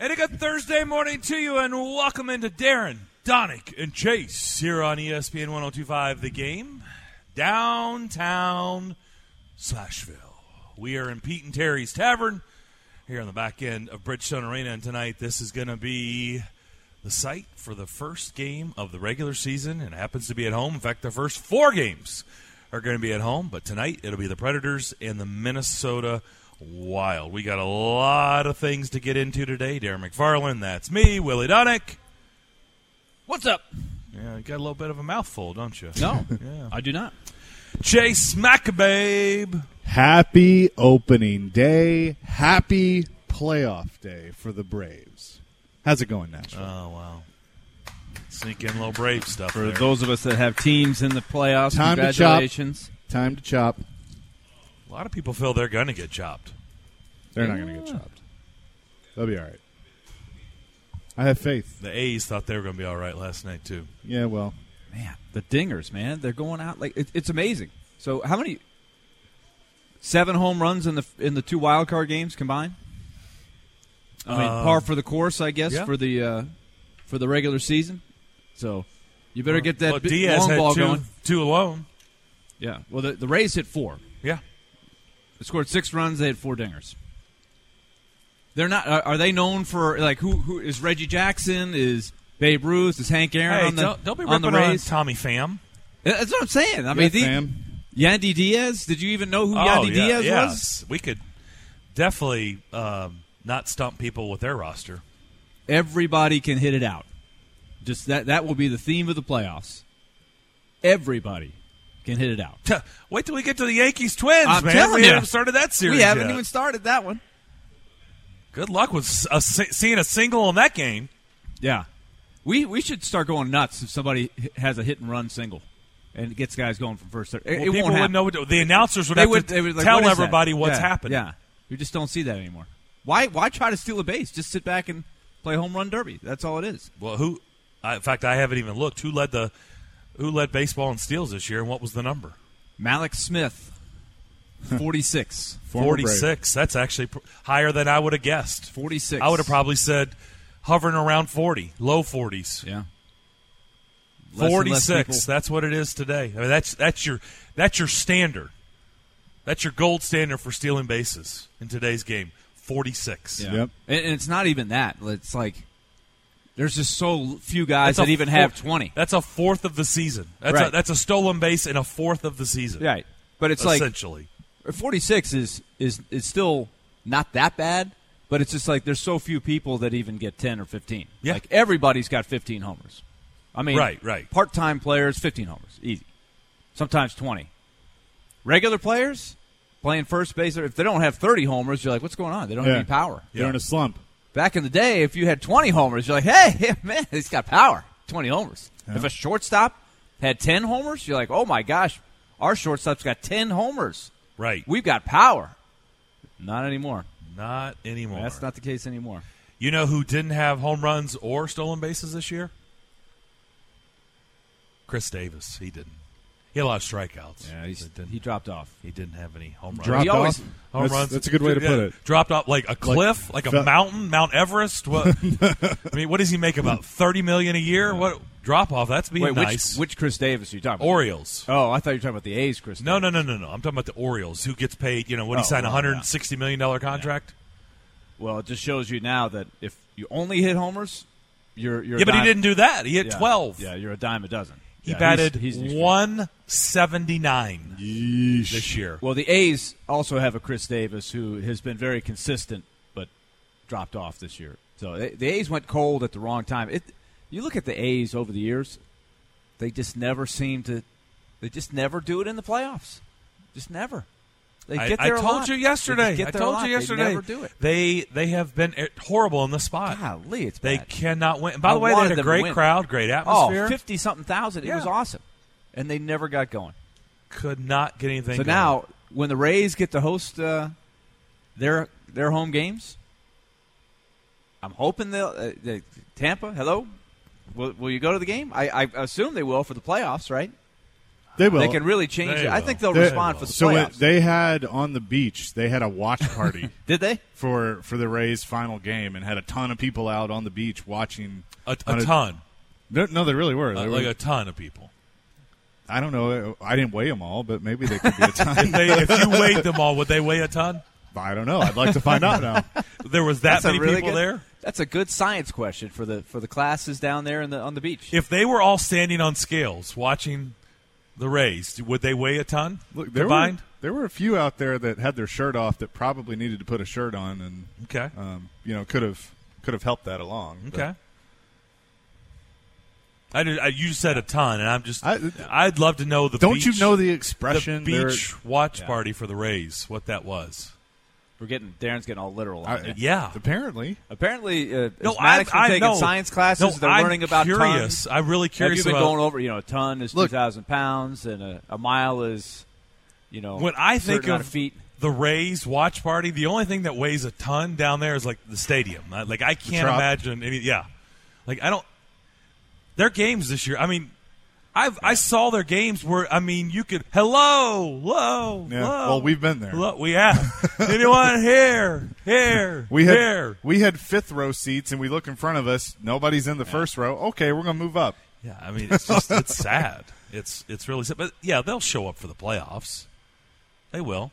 And a good Thursday morning to you, and welcome into Darren, Daunic, and Chase here on ESPN 1025 The Game, downtown Smashville. We are in Pete and Terry's Tavern here on the back end of Bridgestone Arena, and tonight this is going to be the site for the first game of the regular season, and it happens to be at home. In fact, the first four games are going to be at home, but tonight it'll be the Predators and the Minnesota Wild. We got a lot of things to get into today. Darren McFarland, that's me, Willie Daunic. What's up? Yeah, you got a little bit of a mouthful, don't you? No, Yeah. I do not. Chase Maccababe. Happy opening day. Happy playoff day for the Braves. How's it going, Nashville? Oh, wow. Sneak in a little brave stuff For there. those of us that have teams in the playoffs, Time to chop. congratulations. Time to chop. A lot of people feel they're going to get chopped. They're not going to get chopped. They'll be all right. I have faith. The A's thought they were going to be all right last night, too. Yeah, well, Man, the dingers, man, they're going out like it, it's amazing. So, how many? Seven home runs in the in the two wild card games combined. I mean, Uh, par for the course, I guess, yeah. for the uh, for the regular season. So, you better get that well, Diaz long had ball two, going. two alone. Yeah. Well, the, the Rays hit four. Yeah. They scored six runs. They had four dingers. They're not. Are, are they known for like who? Who is Reggie Jackson? Is Babe Ruth? Is Hank Aaron Hey, on the don't, don't be on ripping the on Rays? Tommy Pham. That's what I'm saying. I yeah, mean, the, Pham. Yandy Diaz. Did you even know who Oh, Yandy yeah, Diaz yes. was? We could definitely um, not stump people with their roster. Everybody can hit it out. Just that. That will be the theme of the playoffs. Everybody can hit it out. Wait till we get to the Yankees Twins, I'm man. telling we ya. haven't started that series. we haven't yet. even started that one. Good luck with a, uh, si- seeing a single in that game. Yeah, we we should start going nuts if somebody has a hit and run single and it gets guys going from first. Third. It, Well, it people won't wouldn't happen. know what to, the announcers would they have would, to would like, tell what is that? everybody what's Yeah, happening. Yeah, we just don't see that anymore. Why why try to steal a base? Just sit back and play home run derby. That's all it is. Well, who? I, in fact, I haven't even looked. Who led the? Who led baseball in steals this year, and what was the number? Mallex Smith, forty six. Former Brave. Forty-six. That's actually pr- higher than I would have guessed. 46. I would have probably said hovering around forty, low forties. yeah. Less Forty-six. That's what it is today. I mean, that's that's your that's your standard. That's your gold standard for stealing bases in today's game. Forty-six. Yeah. Yep. And, and it's not even that. It's like there's just so few guys That's a that even four- have twenty. That's a fourth of the season. That's a, Right. that's a stolen base in a fourth of the season. Right. But it's like essentially. 46 is is is still not that bad, but it's just like there's so few people that even get 10 or 15. Yeah. Like everybody's got 15 homers. I mean, Right, right. Part-time players 15 homers, easy. Sometimes 20. Regular players playing first base if they don't have 30 homers, you're like, what's going on? They don't Yeah. have any power. They're Yeah. in a slump. Back in the day, if you had 20 homers, you're like, hey, man, he's got power. 20 homers. If a shortstop had 10 homers, you're like, oh my gosh, our shortstop's got 10 homers. Right. We've got power. Not anymore. Not anymore. That's not the case anymore. You know who didn't have home runs or stolen bases this year? Chris Davis. He didn't. He had a lot of strikeouts. Yeah, he's, he dropped off. he didn't have any home runs. Dropped He always- off. Home that's, runs. that's a good way to Yeah, put it. Dropped off like a cliff, like, a fe- mountain, Mount Everest. What? I mean, what does he make about thirty million a year? What drop off? That's being Wait, nice. which which Chris Davis are you talking about? Orioles. Oh, I thought you were talking about the A's, Khris. No, Davis. no, no, no, no. I'm talking about the Orioles, who gets paid. You know, when he Oh, signed a well, hundred yeah. and sixty million dollar contract. Well, it just shows you now that if you only hit homers, you're you're. Yeah, a but he didn't do that. He hit yeah, twelve. Yeah, you're a dime a dozen. He Yeah, batted he's, he's one seventy nine Yeesh. this year. Well, the A's also have a Khris Davis who has been very consistent, but dropped off this year. So they, the A's went cold at the wrong time. It, you look at the A's over the years; they just never seem to. They just never do it in the playoffs. Just never. They I, get I there a told lot. you yesterday. I told you yesterday. They never do it. They they have been horrible in the spot. Golly, it's They bad. cannot win. By I the way, they had a great crowd, great Oh, atmosphere. 50 something thousand. It was awesome. And they never got going. Could not get anything. So going. now, when the Rays get to host uh, their their home games, I'm hoping they'll uh, they, Tampa. Hello, will, will you go to the game? I, I assume they will for the playoffs, right? They will. They can really change They it. I think they'll They- respond for the so playoffs. it, they had on the beach. They had a watch party Did they? for for the Rays' final game, and had a ton of people out on the beach watching. A, on a ton, No, no, they really were. They Uh, were- like a ton of people. I don't know. I didn't weigh them all, but maybe they could be a ton. If, they, if you weighed them all, would they weigh a ton? I don't know. I'd like to find out now. There was that That's many really people good- there. That's a good science question for the for the classes down there in the on the beach. If they were all standing on scales watching the Rays, would they weigh a ton Look, there were combined? there were a few out there that had their shirt off that probably needed to put a shirt on, and Okay. um, you know could have could have helped that along. Okay. I, did, I you said a ton, and I'm just. I- would love to know the. Don't beach, you know the the expression? They're- beach watch Yeah. party for the Rays? What that was? We're getting Darren's getting all literal. On I- Yeah. Apparently, Apparently, uh, No, no, Maddox I- I been taking know. science classes. No, They're I'm learning about curious. tons. I'm really Have you been about going over? You know, a ton is Look- two thousand pounds, and a, a mile is, you know, when I a certain think amount of feet. the Rays watch party. The only thing that weighs a ton down there is like the stadium. Like I can't imagine any. Yeah, like I don't. Their games this year. I mean, I've I saw their games where I mean you could hello, hello, Yeah. hello. Well, we've been there. Hello, we have. Anyone here? Here? we had here? we had fifth row seats, and we look in front of us. Nobody's in the first row. Okay, we're gonna move up. Yeah, I mean it's just it's sad. It's it's really sad. But yeah, they'll show up for the playoffs. They will.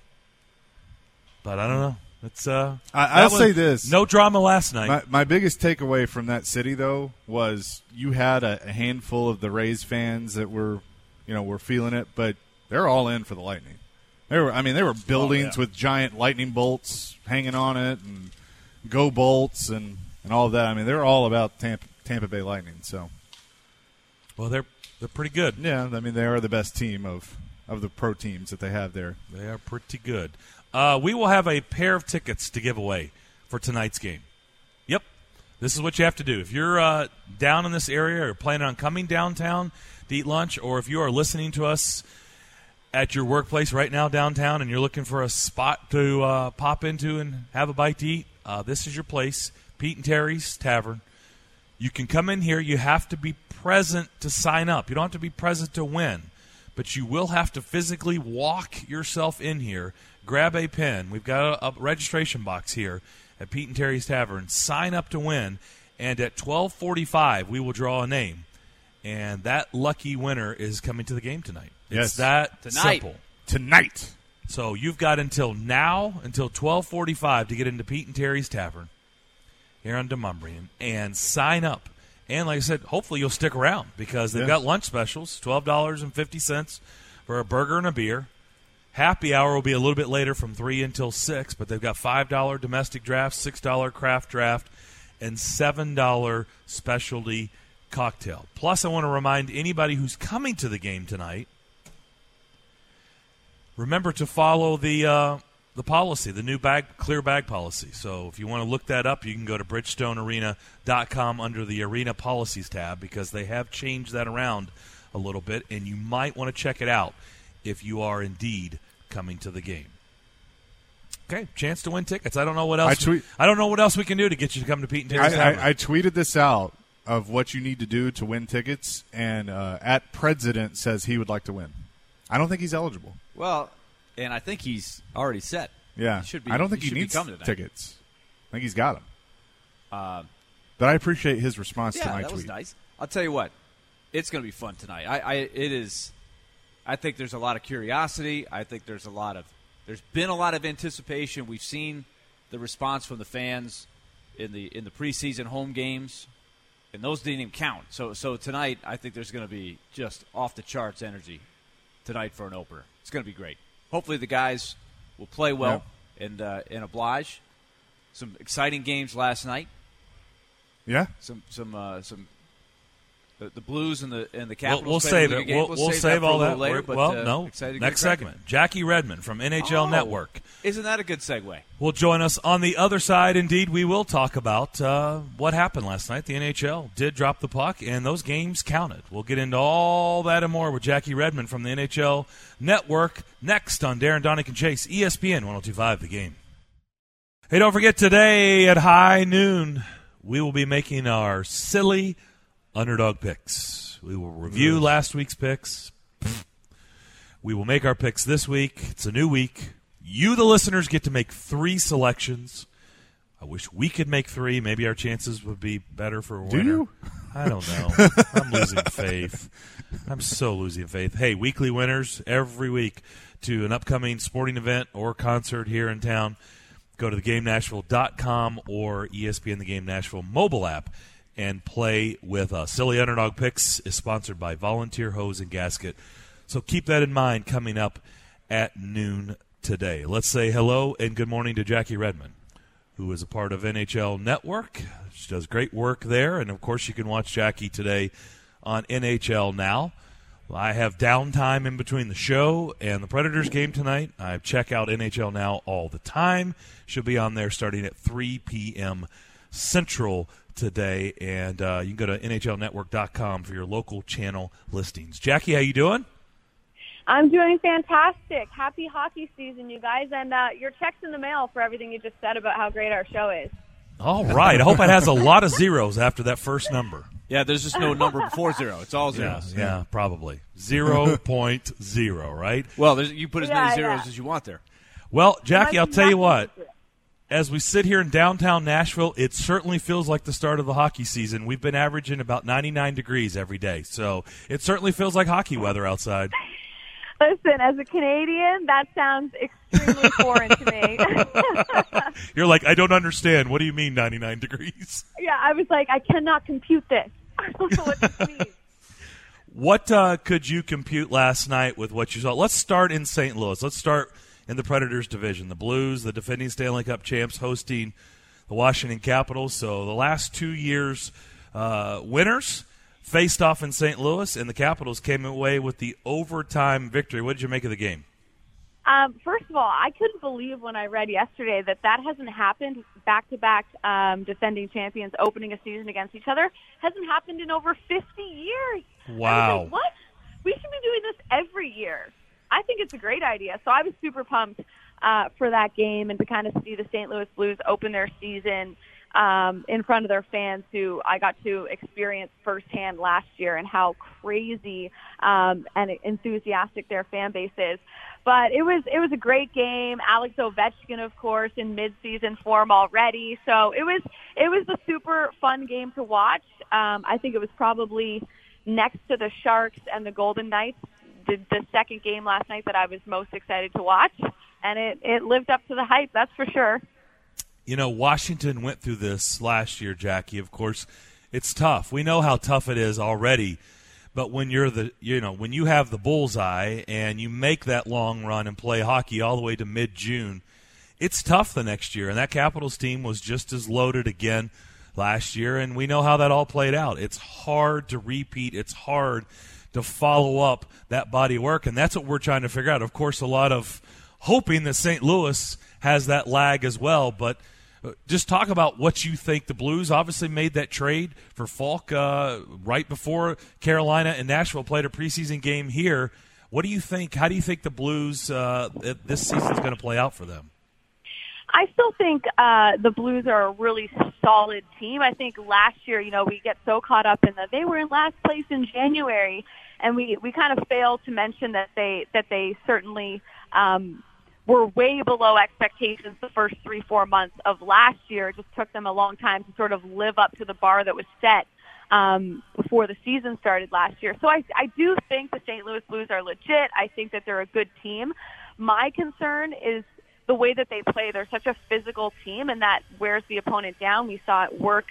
But I don't know. It's uh. I, I'll was- say this. No drama last night. My, my biggest takeaway from that city, though, was you had a, a handful of the Rays fans that were, you know, were feeling it, but they're all in for the Lightning. They were, I mean, they were buildings yeah. with giant lightning bolts hanging on it, and go bolts, and and all of that. I mean, they're all about Tampa, Tampa Bay Lightning. So well, they're they're pretty good. yeah, I mean, they are the best team of of the pro teams that they have there. They are pretty good. Uh, we will have a pair of tickets to give away for tonight's game. Yep. This is what you have to do. If you're uh, down in this area or planning on coming downtown to eat lunch, or if you are listening to us at your workplace right now downtown and you're looking for a spot to uh, pop into and have a bite to eat, uh, this is your place. Pete and Terry's Tavern. You can come in here. You have to be present to sign up. You don't have to be present to win, but you will have to physically walk yourself in here, grab a pen. We've got a, a registration box here at Pete and Terry's Tavern. Sign up to win, and at 12:45 we will draw a name, and that lucky winner is coming to the game tonight. Yes. It's that Tonight. simple. Tonight, So you've got until now, until 12:45 to get into Pete and Terry's Tavern here on Demonbreun and sign up. And like I said, hopefully you'll stick around because they've Yeah. got lunch specials, twelve dollars and fifty cents for a burger and a beer. Happy hour will be a little bit later from three until six, but they've got five dollar domestic draft, six dollar craft draft, and seven dollar specialty cocktail. Plus, I want to remind anybody who's coming to the game tonight remember to follow the uh, the policy, the new bag clear bag policy. So if you want to look that up, you can go to bridgestonearena.com under the arena policies tab because they have changed that around a little bit, and you might want to check it out if you are indeed coming to the game. Okay, chance to win tickets. I don't know what else. I tweet- I don't know what else we can do to get you to come to Pete and Terry's I, I, I tweeted this out of what you need to do to win tickets, and uh, at President says he would like to win. I don't think he's eligible. Well, and I think he's already set. Yeah, He should be- I don't think he he, needs coming tickets. I think he's got them. Uh, But I appreciate his response yeah, to my that tweet. was nice. I'll tell you what, it's going to be fun tonight. I, I, it is. I think there's a lot of curiosity. I think there's a lot of, there's been a lot of anticipation. We've seen the response from the fans in the in the preseason home games, and those didn't even count. So, so tonight, I think there's going to be just off the charts energy tonight for an opener. It's going to be great. Hopefully, the guys will play well and uh, and oblige. Some exciting games last night Yeah, some some uh, some the, the Blues and the and the We'll, Capitals. we'll save it. We'll, we'll that save for all that. later. But, well, uh, no. Next cracking. segment. Jackie Redmond from NHL Oh. Network. Isn't that a good segue? will join us on the other side. Indeed, we will talk about uh, what happened last night. The NHL did drop the puck, and those games counted. We'll get into all that and more with Jackie Redmond from the NHL Network next on Darren Daunic and Chase, ESPN 1025 The Game. Hey, don't forget today at high noon, we will be making our silly underdog picks. We will review last week's picks. We will make our picks this week. It's a new week. You, the listeners, get to make three selections. I wish we could make three. Maybe our chances would be better for a winner. Do you? I don't know. I'm losing faith. I'm so losing faith. Hey, weekly winners every week to an upcoming sporting event or concert here in town. Go to thegamenashville.com or ESPN The Game Nashville mobile app and play with us. Silly Underdog Picks is sponsored by Volunteer Hose and Gasket. So keep that in mind coming up at noon today. Let's say hello and good morning to Jackie Redmond who is a part of NHL Network. She does great work there, and of course, you can watch Jackie today on NHL Now. I have downtime in between the show and the Predators game tonight. I check out NHL Now all the time. She'll be on there starting at 3 p.m. Central today, and uh, you can go to NHLNetwork.com for your local channel listings. Jackie, how you doing? I'm doing fantastic. Happy hockey season, you guys, and uh, your checks in the mail for everything you just said about how great our show is. All right. I hope it has a lot of zeros after that first number. Yeah, there's just no number before zero. It's all Yeah, zeros. yeah, probably zero point zero, right? Well, there's, you put as Yeah, many zeros yeah. as you want there. Well, Jackie, I'll tell you what. As we sit here in downtown Nashville, it certainly feels like the start of the hockey season. We've been averaging about 99 degrees every day, so it certainly feels like hockey weather outside. Listen, as a Canadian, that sounds extremely foreign to me. You're like, I don't understand. What do you mean 99 degrees? yeah, I was like, I cannot compute this. I don't know what this means. What uh, could you compute last night with what you saw? Let's start in St. Louis. Let's start in the Predators division. The Blues, the defending Stanley Cup champs, hosting the Washington Capitals. So the last two years, uh, winners faced off in St. Louis, and the Capitals came away with the overtime victory. What did you make of the game? Um, first of all, I couldn't believe when I read yesterday that that hasn't happened back to back um, defending champions opening a season against each other. Hasn't happened in over 50 years. Wow. like, what? We should be doing this every year. I think it's a great idea. So I was super pumped uh, for that game and to kind of see the St. Louis Blues open their season um, in front of their fans who I got to experience firsthand last year and how crazy um, and enthusiastic their fan base is. But it was it was a great game. Alex Ovechkin, of course, in midseason form already. So it was it was a super fun game to watch. Um, I think it was probably next to the Sharks and the Golden Knights, the, the second game last night that I was most excited to watch, and it it lived up to the hype. That's for sure. You know, Washington went through this last year, Jackie. Of course, it's tough. We know how tough it is already. But when you're the, you know, when you have the bullseye and you make that long run and play hockey all the way to mid June, it's tough the next year. And that Capitals team was just as loaded again last year. And we know how that all played out. It's hard to repeat. It's hard to follow up that body work. And that's what we're trying to figure out. Of course, a lot of hoping that St. Louis has that lag as well. But uh, just talk about what you think. The Blues obviously made that trade for Faulk uh, right before Carolina and Nashville played a preseason game here. What do you think? How do you think the Blues uh, this season is going to play out for them? I still think uh, the Blues are a really solid team. I think last year, you know, we get so caught up in that they were in last place in January, and we we kind of failed to mention that they that they certainly um, were way below expectations the first three four months of last year. It just took them a long time to sort of live up to the bar that was set um, before the season started last year. So I I do think the St. Louis Blues are legit. I think that they're a good team. My concern is the way that they play. They're such a physical team, and that wears the opponent down. We saw it work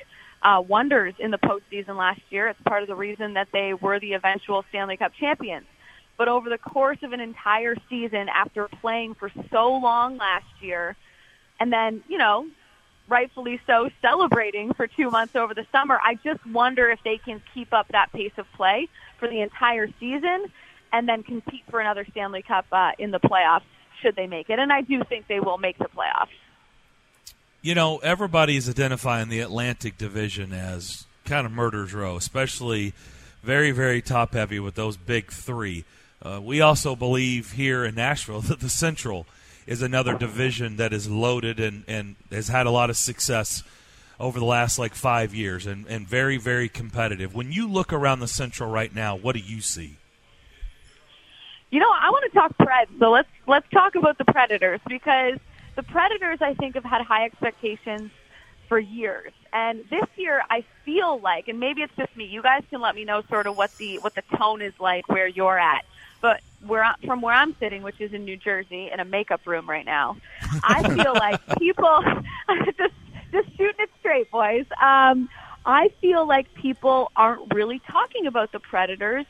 uh, wonders in the postseason last year. It's part of the reason that they were the eventual Stanley Cup champions. But over the course of an entire season, after playing for so long last year, and then, you know, rightfully so, celebrating for two months over the summer, I just wonder if they can keep up that pace of play for the entire season and then compete for another Stanley Cup uh, in the playoffs should they make it. And I do think they will make the playoffs. You know, everybody's identifying the Atlantic Division as kind of murder's row, especially very, very top heavy with those big three. Uh, we also believe here in Nashville that the Central is another division that is loaded and, and has had a lot of success over the last like five years and, and very, very competitive. When you look around the Central right now, what do you see? You know, I want to talk Preds, so let's let's talk about the Predators because the Predators, I think, have had high expectations for years, and this year I feel like, and maybe it's just me. You guys can let me know sort of what the what the tone is like where you're at. But where I, from where I'm sitting, which is in New Jersey, in a makeup room right now, I feel like people just just shooting it straight, boys. Um, I feel like people aren't really talking about the Predators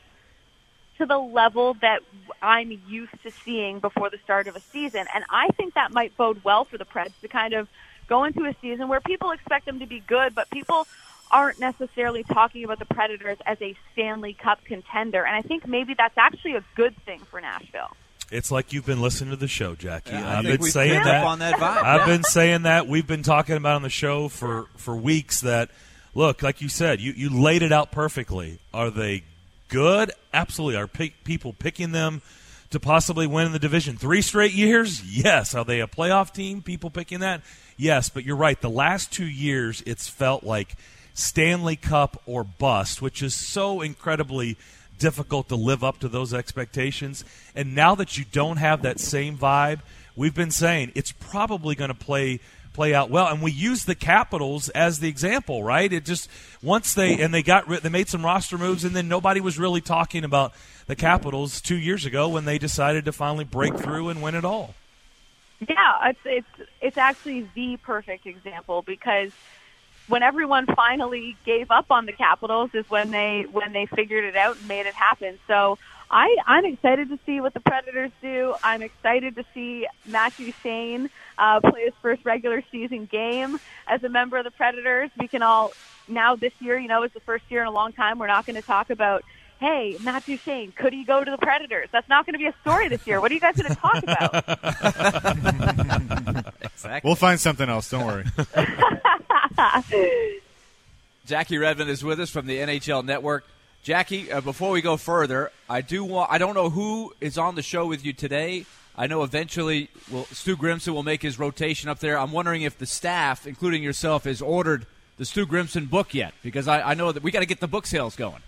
to the level that I'm used to seeing before the start of a season. And I think that might bode well for the Preds to kind of go into a season where people expect them to be good, but people aren't necessarily talking about the Predators as a Stanley Cup contender. And I think maybe that's actually a good thing for Nashville. It's like you've been listening to the show, Jackie. Yeah, I I've been saying that. on that vibe. I've been saying that. We've been talking about on the show for for weeks. That look, like you said, you you laid it out perfectly. Are they good? Absolutely. Are people picking them to possibly win in the division three straight years? Yes. Are they a playoff team? People picking that? Yes. But you're right. The last two years, it's felt like Stanley Cup or bust, which is so incredibly difficult to live up to those expectations. And now that you don't have that same vibe, we've been saying it's probably going to play play out well. And we use the Capitals as the example, right? It just once they and they got they made some roster moves, and then nobody was really talking about the Capitals two years ago when they decided to finally break through and win it all. Yeah, it's it's it's actually the perfect example because when everyone finally gave up on the Capitals is when they when they figured it out and made it happen. So I I'm excited to see what the Predators do. I'm excited to see Matt Duchene uh, play his first regular season game as a member of the Predators. We can all now this year, you know, is the first year in a long time. We're not going to talk about. Hey, Matt Duchene, could he go to the Predators? That's not going to be a story this year. What are you guys going to talk about? Exactly. We'll find something else. Don't worry. Jackie Redmond is with us from the NHL Network. Jackie, uh, before we go further, I do want I don't know who is on the show with you today. I know eventually will Stu Grimson will make his rotation up there. I'm wondering if the staff, including yourself, has ordered the Stu Grimson book yet because I, I know that we got to get the book sales going.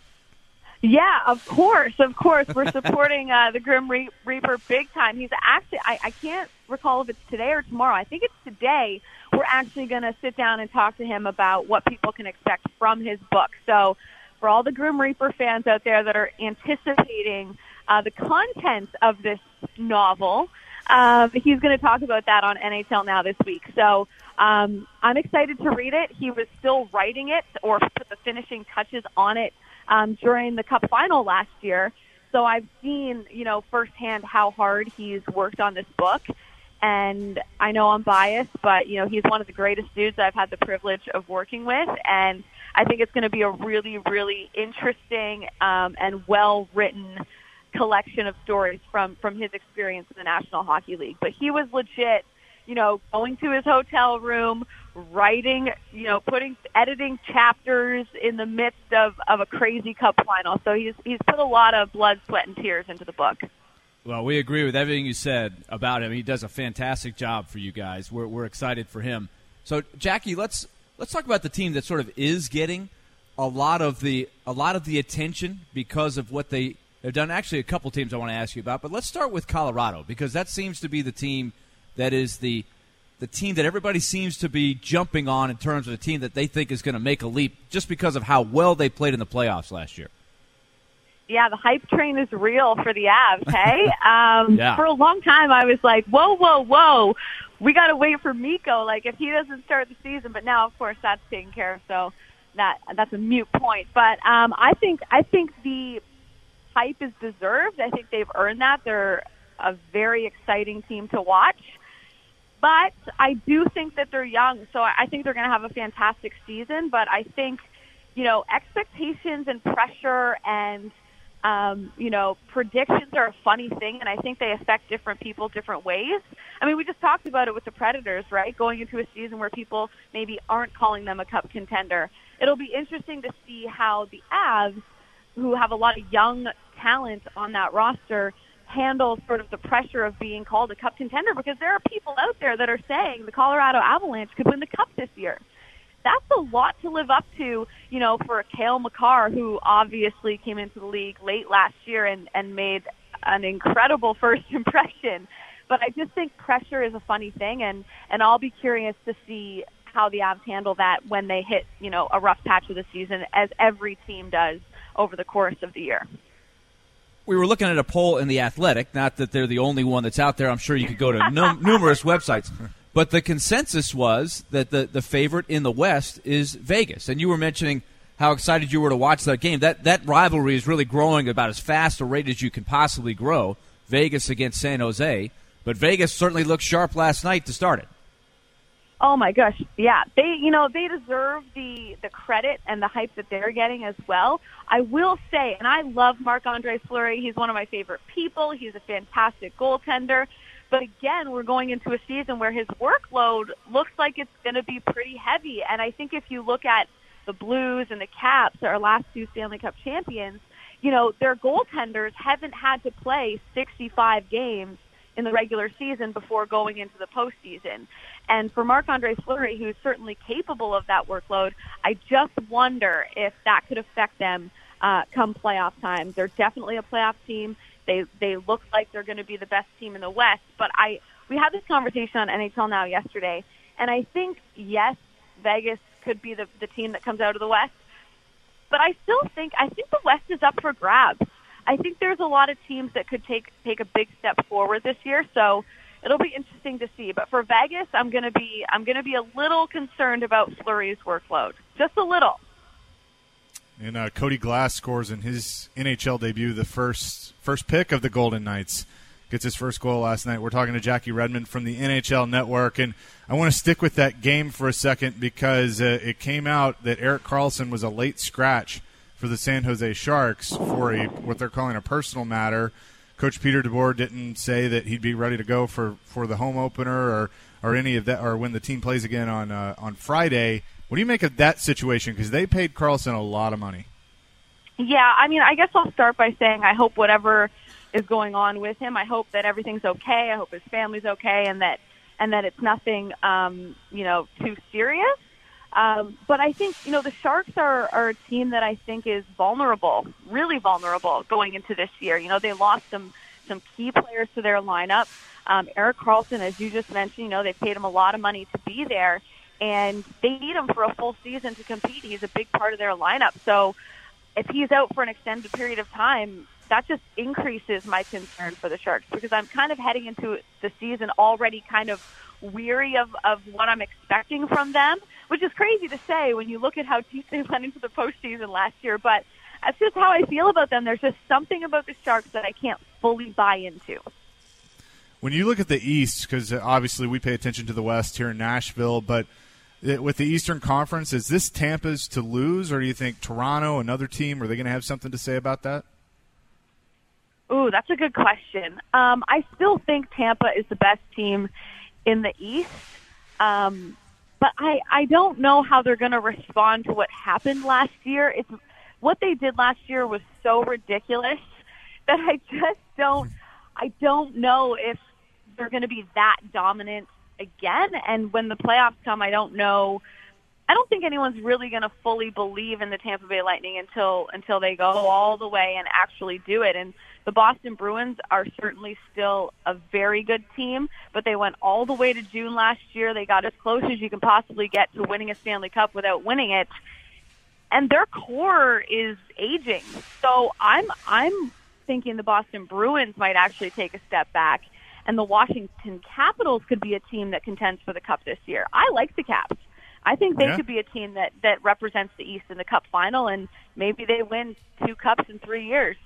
Yeah, of course, of course. We're supporting uh, the Grim Re- Reaper big time. He's actually, I, I can't recall if it's today or tomorrow. I think it's today. We're actually going to sit down and talk to him about what people can expect from his book. So, for all the Grim Reaper fans out there that are anticipating uh, the content of this novel, um, he's going to talk about that on NHL Now this week. So um, I'm excited to read it. He was still writing it or put the finishing touches on it um, during the Cup final last year. So I've seen, you know, firsthand how hard he's worked on this book. And I know I'm biased, but, you know, he's one of the greatest dudes I've had the privilege of working with. And I think it's going to be a really, really interesting um, and well written collection of stories from, from his experience in the National Hockey League. But he was legit, you know, going to his hotel room, writing, you know, putting, editing chapters in the midst of, of a crazy cup final. So he's, he's put a lot of blood, sweat, and tears into the book. Well, we agree with everything you said about him. He does a fantastic job for you guys. We're, we're excited for him. So, Jackie, let's let's talk about the team that sort of is getting a lot of the a lot of the attention because of what they have done. Actually, a couple teams I want to ask you about, but let's start with Colorado because that seems to be the team that is the the team that everybody seems to be jumping on in terms of a team that they think is going to make a leap just because of how well they played in the playoffs last year. Yeah, the hype train is real for the Avs, hey? Um, Yeah. For a long time, I was like, whoa, whoa, whoa. We got to wait for Mikko, like, if he doesn't start the season. But now, of course, that's taken care of, so that that's a mute point. But um, I think I think the hype is deserved. I think they've earned that. They're a very exciting team to watch. But I do think that they're young, so I think they're going to have a fantastic season. But I think, you know, expectations and pressure and, um, you know, predictions are a funny thing, and I think they affect different people different ways. I mean, we just talked about it with the Predators, right? Going into a season where people maybe aren't calling them a cup contender. It'll be interesting to see how the Avs, who have a lot of young talent on that roster, handle sort of the pressure of being called a cup contender because there are people out there that are saying the Colorado Avalanche could win the cup this year. That's a lot to live up to, you know, for Cale Makar, who obviously came into the league late last year and, and made an incredible first impression. But I just think pressure is a funny thing, and and I'll be curious to see how the Avs handle that when they hit you know a rough patch of the season, as every team does over the course of the year. We were looking at a poll in the Athletic. Not that they're the only one that's out there. I'm sure you could go to num- numerous websites. But the consensus was that the, the favorite in the West is Vegas. And you were mentioning how excited you were to watch that game. That that rivalry is really growing about as fast a rate as you can possibly grow. Vegas against San Jose, but Vegas certainly looked sharp last night to start it. Oh my gosh, yeah. They, you know, they deserve the the credit and the hype that they're getting as well. I will say, and I love Marc-Andre Fleury. He's one of my favorite people. He's a fantastic goaltender. But again, we're going into a season where his workload looks like it's going to be pretty heavy. And I think if you look at the Blues and the Caps, our last two Stanley Cup champions, you know, their goaltenders haven't had to play 65 games in the regular season before going into the postseason. And for Marc-Andre Fleury, who's certainly capable of that workload, I just wonder if that could affect them uh, come playoff time. They're definitely a playoff team. They they look like they're going to be the best team in the West. But I we had this conversation on NHL Now yesterday, and I think yes, Vegas could be the the team that comes out of the West. But I still think I think the West is up for grabs. I think there's a lot of teams that could take take a big step forward this year. So it'll be interesting to see. But for Vegas, I'm to be I'm to be a little concerned about Fleury's workload, just a little. And uh, Cody Glass scores in his NHL debut, the first first pick of the Golden Knights. Gets his first goal last night. We're talking to Jackie Redmond from the NHL Network, and I want to stick with that game for a second because uh, it came out that Erik Karlsson was a late scratch for the San Jose Sharks for a what they're calling a personal matter. Coach Peter DeBoer didn't say that he'd be ready to go for, for the home opener or, or any of that, or when the team plays again on uh, on Friday. What do you make of that situation? Because they paid Karlsson a lot of money. Yeah, I mean, I guess I'll start by saying I hope whatever is going on with him, I hope that everything's okay. I hope his family's okay, and that and that it's nothing, um, you know, too serious. Um, but I think you know the Sharks are, are a team that I think is vulnerable, really vulnerable going into this year. You know, they lost some some key players to their lineup. Um, Erik Karlsson, as you just mentioned, you know, they paid him a lot of money to be there and they need him for a full season to compete. He's a big part of their lineup. So if he's out for an extended period of time, that just increases my concern for the Sharks because I'm kind of heading into the season already kind of weary of, of what I'm expecting from them, which is crazy to say when you look at how deep they went into the postseason last year. But that's just how I feel about them. There's just something about the Sharks that I can't fully buy into. When you look at the East, because obviously we pay attention to the West here in Nashville, but – with the Eastern Conference, is this Tampa's to lose, or do you think Toronto, another team, are they going to have something to say about that? Ooh, that's a good question. Um, I still think Tampa is the best team in the East, um, but I I don't know how they're going to respond to what happened last year. It's what they did last year was so ridiculous that I just don't I don't know if they're going to be that dominant again. And when the playoffs come, I don't know. I don't think anyone's really going to fully believe in the Tampa Bay Lightning until until they go all the way and actually do it. And the Boston Bruins are certainly still a very good team, but they went all the way to June last year. They got as close as you can possibly get to winning a Stanley Cup without winning it. And their core is aging. So I'm I'm thinking the Boston Bruins might actually take a step back and the Washington Capitals could be a team that contends for the Cup this year. I like the Caps. I think they yeah. could be a team that that represents the East in the Cup final, and maybe they win two cups in three years.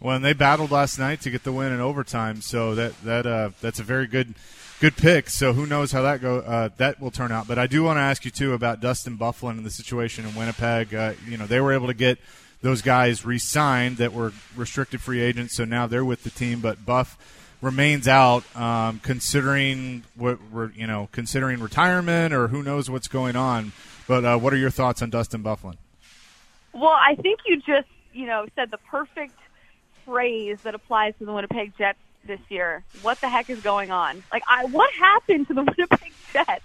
Well, and they battled last night to get the win in overtime, so that that uh, that's a very good good pick. So who knows how that go uh, that will turn out. But I do want to ask you too about Dustin Byfuglien and the situation in Winnipeg. Uh, you know, they were able to get those guys re-signed that were restricted free agents, so now they're with the team. But Buff remains out, um, considering what we're you know considering retirement or who knows what's going on. But uh, what are your thoughts on Dustin Byfuglien? Well, I think you just you know said the perfect phrase that applies to the Winnipeg Jets this year. What the heck is going on? Like, I what happened to the Winnipeg Jets?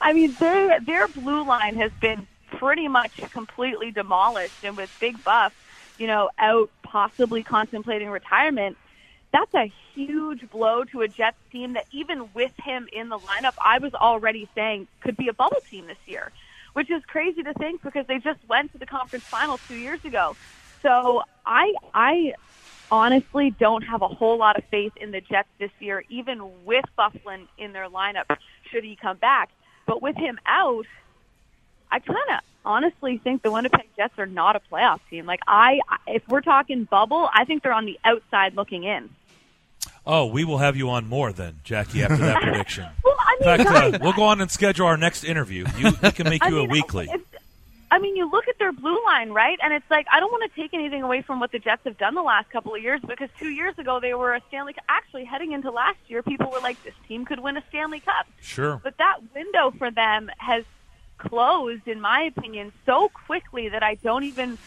I mean, their their blue line has been pretty much completely demolished, and with Big Buff, you know, out possibly contemplating retirement that's a huge blow to a Jets team that even with him in the lineup, I was already saying could be a bubble team this year, which is crazy to think because they just went to the conference final two years ago. So I I honestly don't have a whole lot of faith in the Jets this year, even with Byfuglien in their lineup, should he come back. But with him out, I kind of honestly think the Winnipeg Jets are not a playoff team. Like I, if we're talking bubble, I think they're on the outside looking in. Oh, we will have you on more then, Jackie, after that prediction. well, I mean, In fact, uh, we'll go on and schedule our next interview. You, we can make you mean, a weekly. if- I mean, you look at their blue line, right? And it's like I don't want to take anything away from what the Jets have done the last couple of years because two years ago they were a Stanley. Actually, heading into last year, people were like, "This team could win a Stanley Cup." Sure. But that window for them has closed, in my opinion, so quickly that I don't even.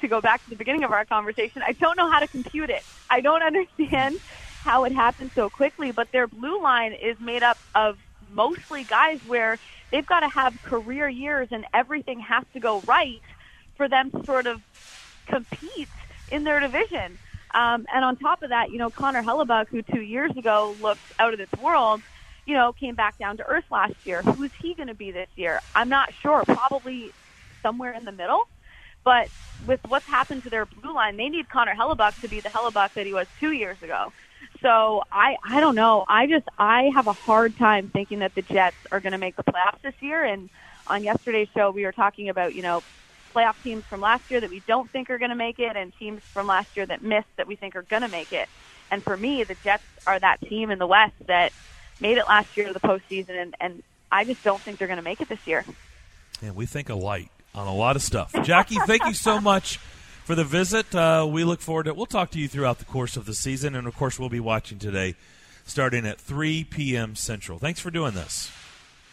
To go back to the beginning of our conversation, I don't know how to compute it. I don't understand how it happened so quickly. But their blue line is made up of mostly guys where they've got to have career years and everything has to go right for them to sort of compete in their division. Um, and on top of that, you know, Connor Hellebuyck, who two years ago looked out of this world, you know, came back down to earth last year. Who's he going to be this year? I'm not sure. Probably somewhere in the middle. But with what's happened to their blue line, they need Connor Hellebuyck to be the Hellebuyck that he was two years ago. So I I don't know. I just I have a hard time thinking that the Jets are going to make the playoffs this year. And on yesterday's show, we were talking about you know playoff teams from last year that we don't think are going to make it, and teams from last year that missed that we think are going to make it. And for me, the Jets are that team in the West that made it last year to the postseason, and, and I just don't think they're going to make it this year. Yeah, we think alike on a lot of stuff. Jackie, thank you so much for the visit. Uh, we look forward to it. We'll talk to you throughout the course of the season, and of course, we'll be watching today starting at 3 p.m. Central. Thanks for doing this.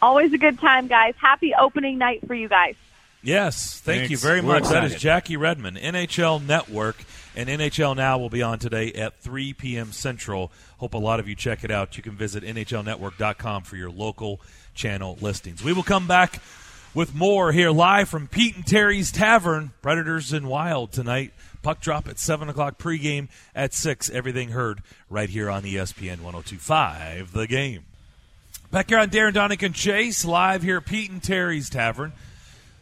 Always a good time, guys. Happy opening night for you guys. Yes, thank Thanks. you very We're much. That is. Jackie Redmond, NHL Network, and NHL Now will be on today at 3 p.m. Central. Hope a lot of you check it out. You can visit NHLNetwork.com for your local channel listings. We will come back with more here live from Pete and Terry's Tavern, Predators and Wild tonight. Puck drop at 7 o'clock pregame at 6. Everything heard right here on ESPN 1025, the game. Back here on Darren Daunic and Chase, live here at Pete and Terry's Tavern.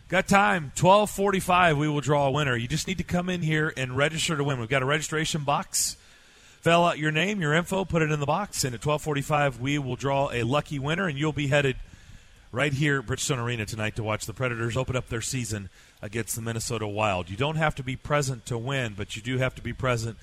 Got time. Twelve forty-five. We will draw a winner. You just need to come in here and register to win. We've got a registration box. Fill out your name, your info, put it in the box, and at twelve forty-five, we will draw a lucky winner, and you'll be headed right here at Bridgestone Arena tonight to watch the Predators open up their season against the Minnesota Wild. You don't have to be present to win, but you do have to be present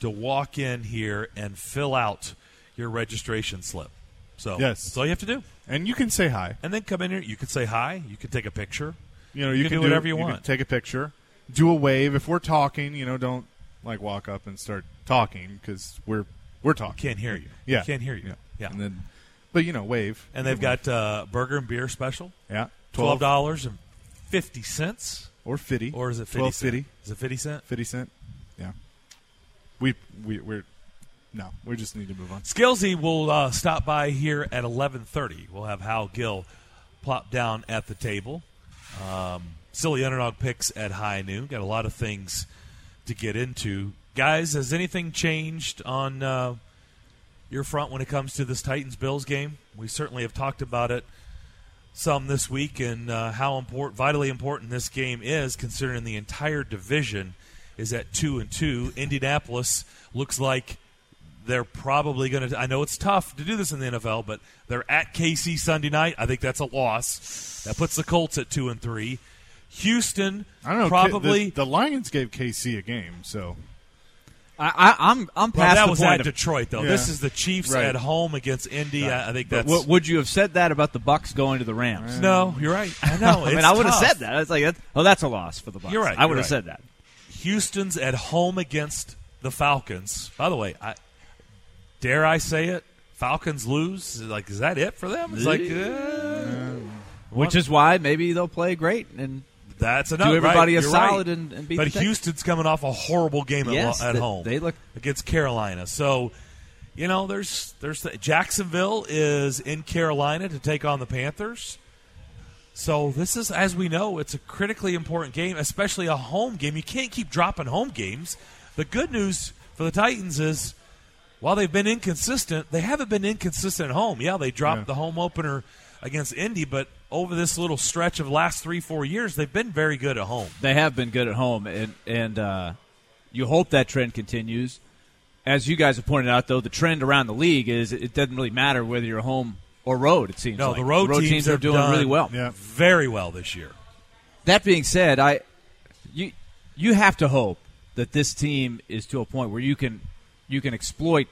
to walk in here and fill out your registration slip. So Yes. that's all you have to do. And you can say hi. And then come in here. You can say hi. You can take a picture. You know, You you, can can, do whatever you can want. take a picture, do a wave. If we're talking, you know, don't like walk up and start talking because we're we're talking. Can't hear you. Yeah, Can't hear you. Yeah. And then, but you know, wave. And they've got uh, burger and beer special, yeah, twelve dollars and fifty cents, or fifty, or is it fifty? twelve cent? fifty, Is it fifty cent? fifty cent. Yeah, we we we're no, we just need to move on. Skillsy will uh, stop by here at eleven thirty. We'll have Hal Gill plop down at the table. Um, silly underdog picks at high noon. Got a lot of things to get into, guys. Has anything changed on uh, your front when it comes to this Titans Bills game? We certainly have talked about it some this week and uh, how important, vitally important this game is, considering the entire division is at two and two. Indianapolis looks like they're probably going to. I know it's tough to do this in the NFL, but they're at KC Sunday night. I think that's a loss. That puts the Colts at two and three. Houston, I don't know. probably. the, the Lions gave KC a game, so I, I, I'm I'm well, past that the was point at of Detroit, though. Yeah. This is the Chiefs Right. at home against Indy. I I think But that's w- would you have said that about the Bucks going to the Rams? no. You're right. I know. I mean, I would have said that. It's like, that- oh, that's a loss for the Bucks. You're right, I would have right. said that. Houston's at home against the Falcons. By the way, I dare I say it? Falcons lose. Like, is that it for them? It's like uh, Which is why maybe they'll play great and that's enough. do everybody right, a you're solid right. and, and beat But the Houston's coming off a horrible game at, Yes, at they- home. they look- against Carolina. So, you know, there's there's the, Jacksonville is in Carolina to take on the Panthers. So this is, as we know, it's a critically important game, especially a home game. You can't keep dropping home games. The good news for the Titans is while they've been inconsistent, they haven't been inconsistent at home. Yeah, they dropped Yeah. the home opener against Indy, but over this little stretch of last three, four years, they've been very good at home. They have been good at home, and and uh, you hope that trend continues. As you guys have pointed out, though, the trend around the league is it doesn't really matter whether you're home or road. It seems No, like. the road, teams, are doing done really well. Yeah. very well this year. That being said, I you you have to hope that this team is to a point where you can you can exploit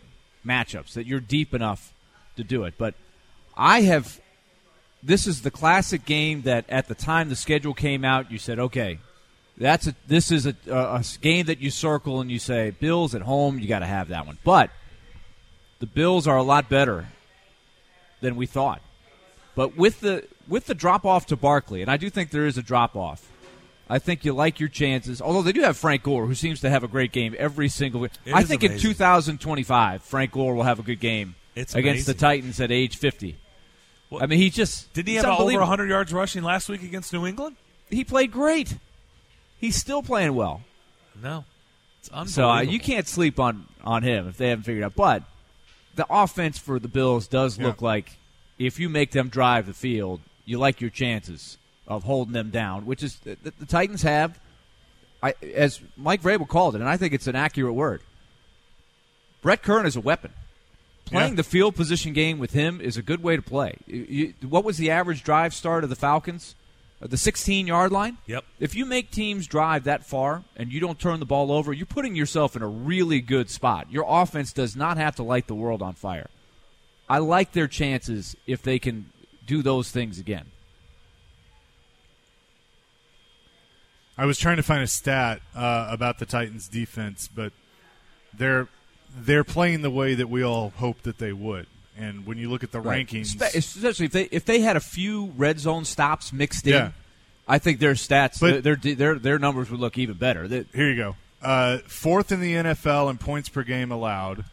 matchups that you're deep enough to do it. But I have this is the classic game that at the time the schedule came out, you said, okay, that's a this is a, a, game that you circle and you say Bills at home, you got to have that one. But the Bills are a lot better than we thought. But with the with the drop off to Barkley, and I do think there is a drop off. I think you like your chances. Although they do have Frank Gore, who seems to have a great game every single. It I think in 2025, Frank Gore will have a good game It's against the. Titans at age 50. What- I mean, he just Did he have over 100 yards rushing last week against New England? He played great. He's still playing well. No. It's unbelievable. So uh, you can't sleep on on him if they haven't figured out. But the offense for the Bills does look like if you make them drive the field, you like your chances of holding them down, which is the, the Titans have. I, as Mike Vrabel called it, and I think it's an accurate word. Brett Kern is a weapon. Playing Yeah. the field position game with him is a good way to play. You- what was the average drive start of the Falcons? The 16 yard line? Yep. If you make teams drive that far and you don't turn the ball over, you're putting yourself in a really good spot. Your offense does not have to light the world on fire. I like their chances if they can do those things again. I was trying to find a stat uh, about the Titans' defense, but they're they're playing the way that we all hoped that they would. And when you look at the rankings, especially if they if they had a few red zone stops mixed in, Yeah. I think their stats, But- their, their their numbers would look even better. They- here you go. Uh, fourth in the NFL in points per game allowed,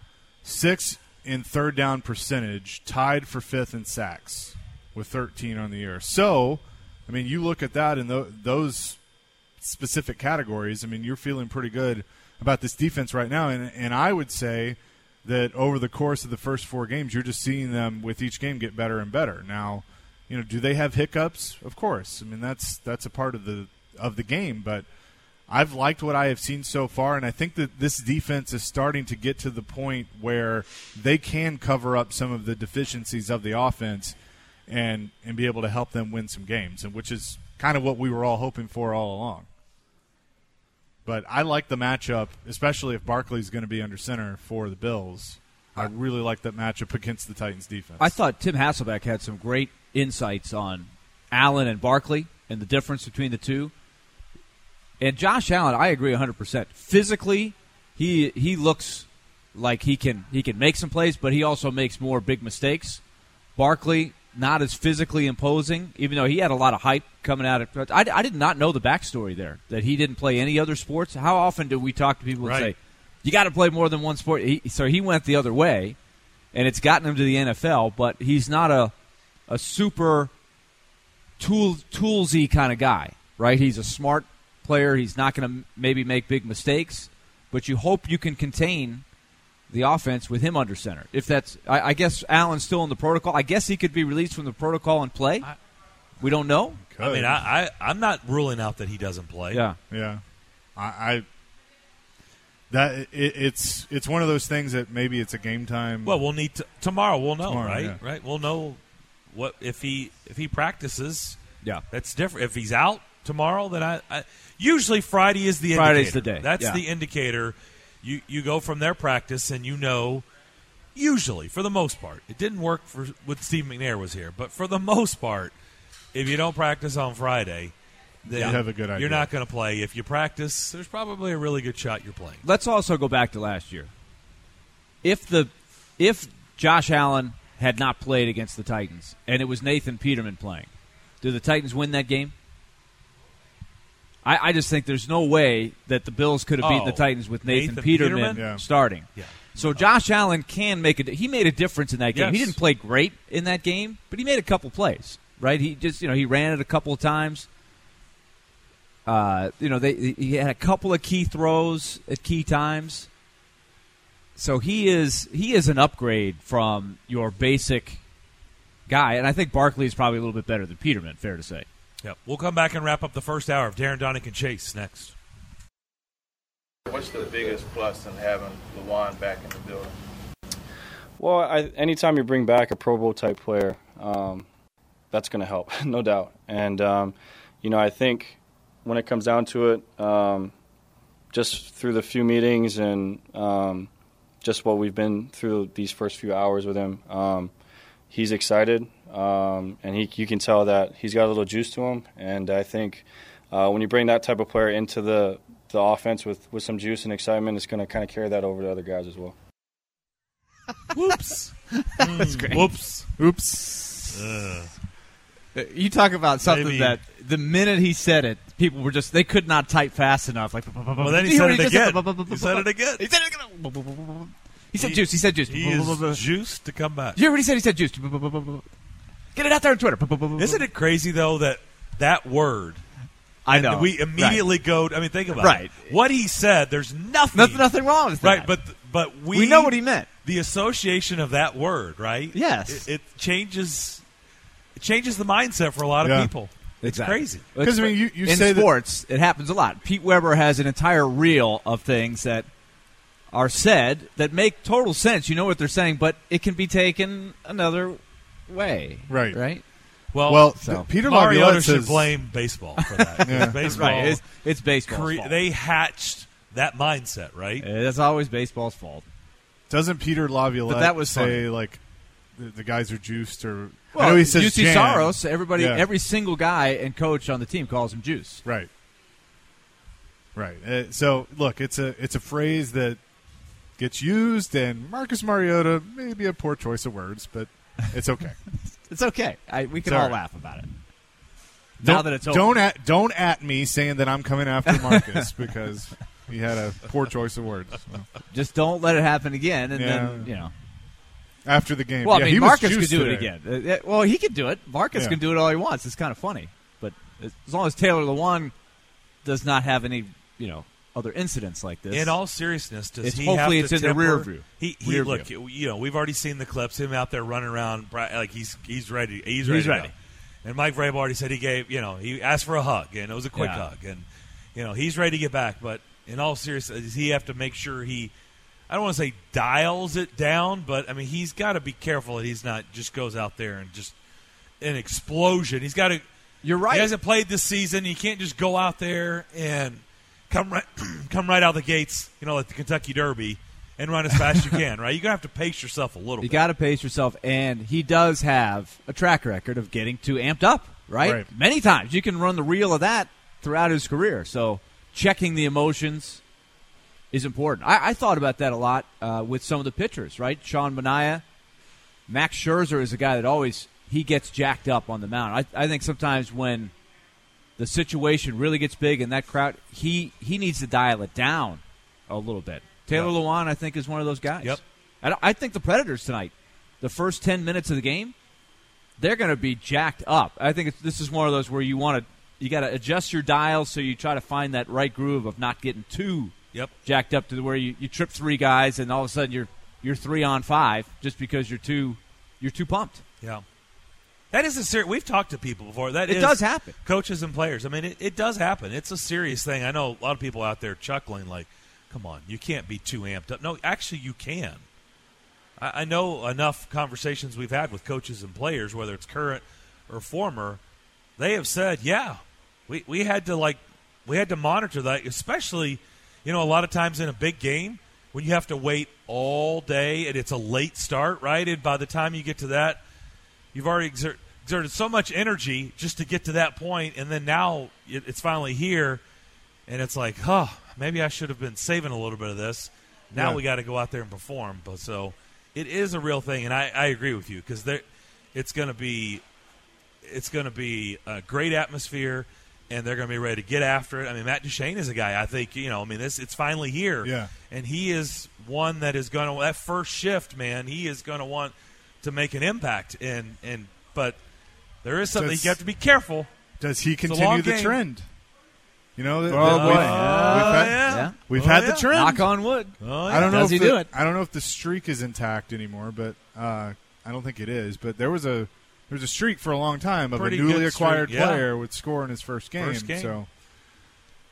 sixth in third down percentage, tied for fifth in sacks with 13 on the year. So, I mean, you look at that and tho- those specific categories. I mean, you're feeling pretty good about this defense right now, and and I would say that over the course of the first four games, you're just seeing them with each game get better and better. Now, you know, do they have hiccups? Of course. I mean, that's that's a part of the of the game, but I've liked what I have seen so far, and I think that this defense is starting to get to the point where they can cover up some of the deficiencies of the offense and and be able to help them win some games, and which is kind of what we were all hoping for all along. But I like the matchup, especially if Barkley's going to be under center for the Bills. I really like that matchup against the Titans defense. I thought Tim Hasselbeck had some great insights on Allen and Barkley and the difference between the two. And Josh Allen, I agree 100%. Physically, he he looks like he can he can make some plays, but he also makes more big mistakes. Barkley not as physically imposing, even though he had a lot of hype coming out of. I, I did not know the backstory there that he didn't play any other sports. How often do we talk to people and say, "You got to play more than one sport"? He, so he went the other way, and it's gotten him to the NFL. But he's not a a super tool toolsy kind of guy, right? He's a smart player. He's not going to maybe make big mistakes, but you hope you can contain the offense with him under center. If that's, I, I guess Allen's still in the protocol. I guess he could be released from the protocol and play. I- we don't know. I mean, I, I, I'm not ruling out that he doesn't play. Yeah, Yeah, I, I that it, it's it's one of those things that maybe it's a game time. Well, we'll need to, tomorrow. We'll know, Tomorrow, right? yeah. Right. We'll know what if he if he practices. yeah. That's different. If he's out tomorrow, then I, I usually Friday is the Friday's indicator. the day, That's yeah. the indicator. You you go from their practice and you know. Usually, for the most part, it didn't work for when Steve McNair was here, but for the most part, if you don't practice on Friday, then You have a good idea. You're not going to play. If you practice, there's probably a really good shot you're playing. Let's also go back to last year. If the if Josh Allen had not played against the Titans and it was Nathan Peterman playing, do the Titans win that game? I, I just think there's no way that the Bills could have beaten the Oh, Titans with Nathan, Nathan Peterman, Peterman? Yeah. starting. Yeah. So Josh Allen can make a he made a difference in that game. He didn't play great in that game, but he made a couple plays. Right? He just you know he ran it a couple of times. Uh, you know they he had a couple of key throws at key times. So he is he is an upgrade from your basic guy, and I think Barkley is probably a little bit better than Peterman. Fair to say. Yep. We'll come back and wrap up the first hour of Darren Daunic and Chase next. What's the biggest plus in having Lewan back in the building? Well, I, anytime you bring back a Pro Bowl type player, um, that's going to help, no doubt. And um, you know, I think when it comes down to it, um, just through the few meetings and um, just what we've been through these first few hours with him, um, he's excited, um, and he, you can tell that he's got a little juice to him. And I think uh, when you bring that type of player into the the offense with, with some juice and excitement, it's going to kind of carry that over to other guys as well. Whoops. That's great. Whoops. Oops. Ugh. You talk about something Maybe- that the minute he said it, people were just they could not type fast enough. Like, Well, then he said it again. He said it again. He said it again. He said He- juice. He said juice. He is juiced to come back. You heard what he said? He said juice. Get it out there on Twitter. Isn't it crazy though that that word? I know. We immediately go. I mean, think about Right. it. What he said. There's nothing. Nothing, nothing wrong with that. Right, but but we we know what he meant. the association of that word, right? Yes. it, it changes. It changes the mindset for a lot of Yeah. people. It's Exactly. crazy. 'Cause, I mean, you- you in say that- sports, it happens a lot. Pete Weber has an entire reel of things that are said that make total sense. You know what they're saying, but it can be taken another way. Right. Right. Well, Well, So- Peter Mariota Laviolette should blame baseball for that. Yeah. Baseball, Right. It's, it's baseball's cre- they hatched that mindset, right? It's always baseball's fault. Doesn't Peter Laviolette But that was say funny. like the, the guys are juiced or Well, I know he says UC jam. Saros. Everybody, Yeah. every single guy and coach on the team calls him Juice. Right. Right. Uh, so look, it's a it's a phrase that gets used, and Marcus Mariota may be a poor choice of words, but it's okay. It's okay. I, we can all all right. laugh about it. now don't, that it's over. don't at don't at me saying that I'm coming after Marcus because he had a poor choice of words So, Just don't let it happen again, and then you know. after the game. Well, yeah, I he mean, Marcus could do it again. Uh, yeah, well, he could do it. Marcus Yeah. can do it all he wants. It's kind of funny, but as as long as Taylor Lewan does not have any, you know, other incidents like this. In all seriousness, does It's- he hopefully it's in the rear view. He, he Rear look, view. you know, we've already seen the clips. Him out there running around, like he's he's ready. He's He's ready. to ready. And Mike Vrabel already said he gave, you know, he asked for a hug, and it was a quick Yeah. hug, and you know he's ready to get back. But in all seriousness, does he have to make sure he? I don't want to say dials it down, but I mean he's got to be careful that he's not just goes out there and just an explosion. He's got to. You're right. He hasn't played this season. You can't just go out there and come right, come right out the gates, you know, like the Kentucky Derby, and run as fast as you can. Right? You're gonna have to pace yourself a little You bit. got to pace yourself, and he does have a track record of getting too amped up, right? Right. Many times. You can run the reel of that throughout his career. So checking the emotions is important. I, I thought about that a lot uh, with some of the pitchers, right? Sean Manaea, Max Scherzer is a guy that always he gets jacked up on the mound. I, I think sometimes when the situation really gets big and that crowd, he he needs to dial it down a little bit. Taylor Yep. Lewan, I think, is one of those guys. Yep. I, I think the Predators tonight, the first ten minutes of the game, they're going to be jacked up. I think it's, this is one of those where you want to you got to adjust your dial so you try to find that right groove of not getting too Yep. jacked up to the where you, you trip three guys and all of a sudden you're you're three on five just because you're too you're too pumped. Yeah. That is a serious. We've talked to people before. That It does happen. Coaches and players. I mean, it, it does happen. It's a serious thing. I know a lot of people out there chuckling, like, "Come on, you can't be too amped up." No, actually, you can. I, I know enough conversations we've had with coaches and players, whether it's current or former. They have said, "Yeah, we we had to like we had to monitor that, especially, you know, a lot of times in a big game when you have to wait all day and it's a late start, right? And by the time you get to that." You've already exert, exerted so much energy just to get to that point, and then now it, it's finally here, and it's like, huh, maybe I should have been saving a little bit of this. Now Yeah. we got to go out there and perform. But so it is a real thing, and I, I agree with you because there, it's going to be, it's going to be a great atmosphere. And they're going to be ready to get after it. I mean, Matt Duchene is a guy. I think you know. I mean, this it's finally here. Yeah. And he is one that is going to that first shift, man. He is going to want to make an impact. And and but there is something Does- you have to be careful. Does he continue the game. trend? You know, that- Oh, that boy. we've, Yeah. we've had, yeah. Yeah. we've Oh, had the trend. Knock on wood. Oh, I don't know Does if he the, do it? I don't know if the streak is intact anymore, but uh, I don't think it is. But there was a there was a streak for a long time of Pretty a newly acquired streak, yeah. player would score in his first game. First game. So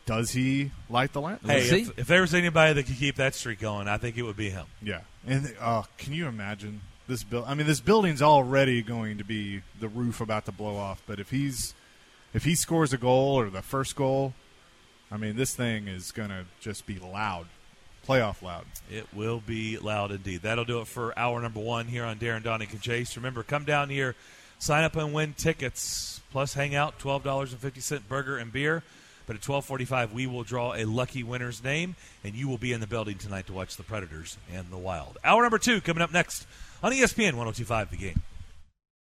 does he light the lamp? Hey, if, if there was anybody that could keep that streak going, I think it would be him. Yeah, and uh, can you imagine this build? I mean, this building's already going to be the roof about to blow off. But if he's if he scores a goal or the first goal, I mean, this thing is going to just be loud, playoff loud. It will be loud indeed. That'll do it for hour number one here on Darren Daunic and Chase. Remember, come down here, sign up and win tickets, plus hang out, twelve dollars and fifty cent burger and beer. But at twelve forty five, we will draw a lucky winner's name, and you will be in the building tonight to watch the Predators and the Wild. Hour number two coming up next on ESPN 1025 The Game.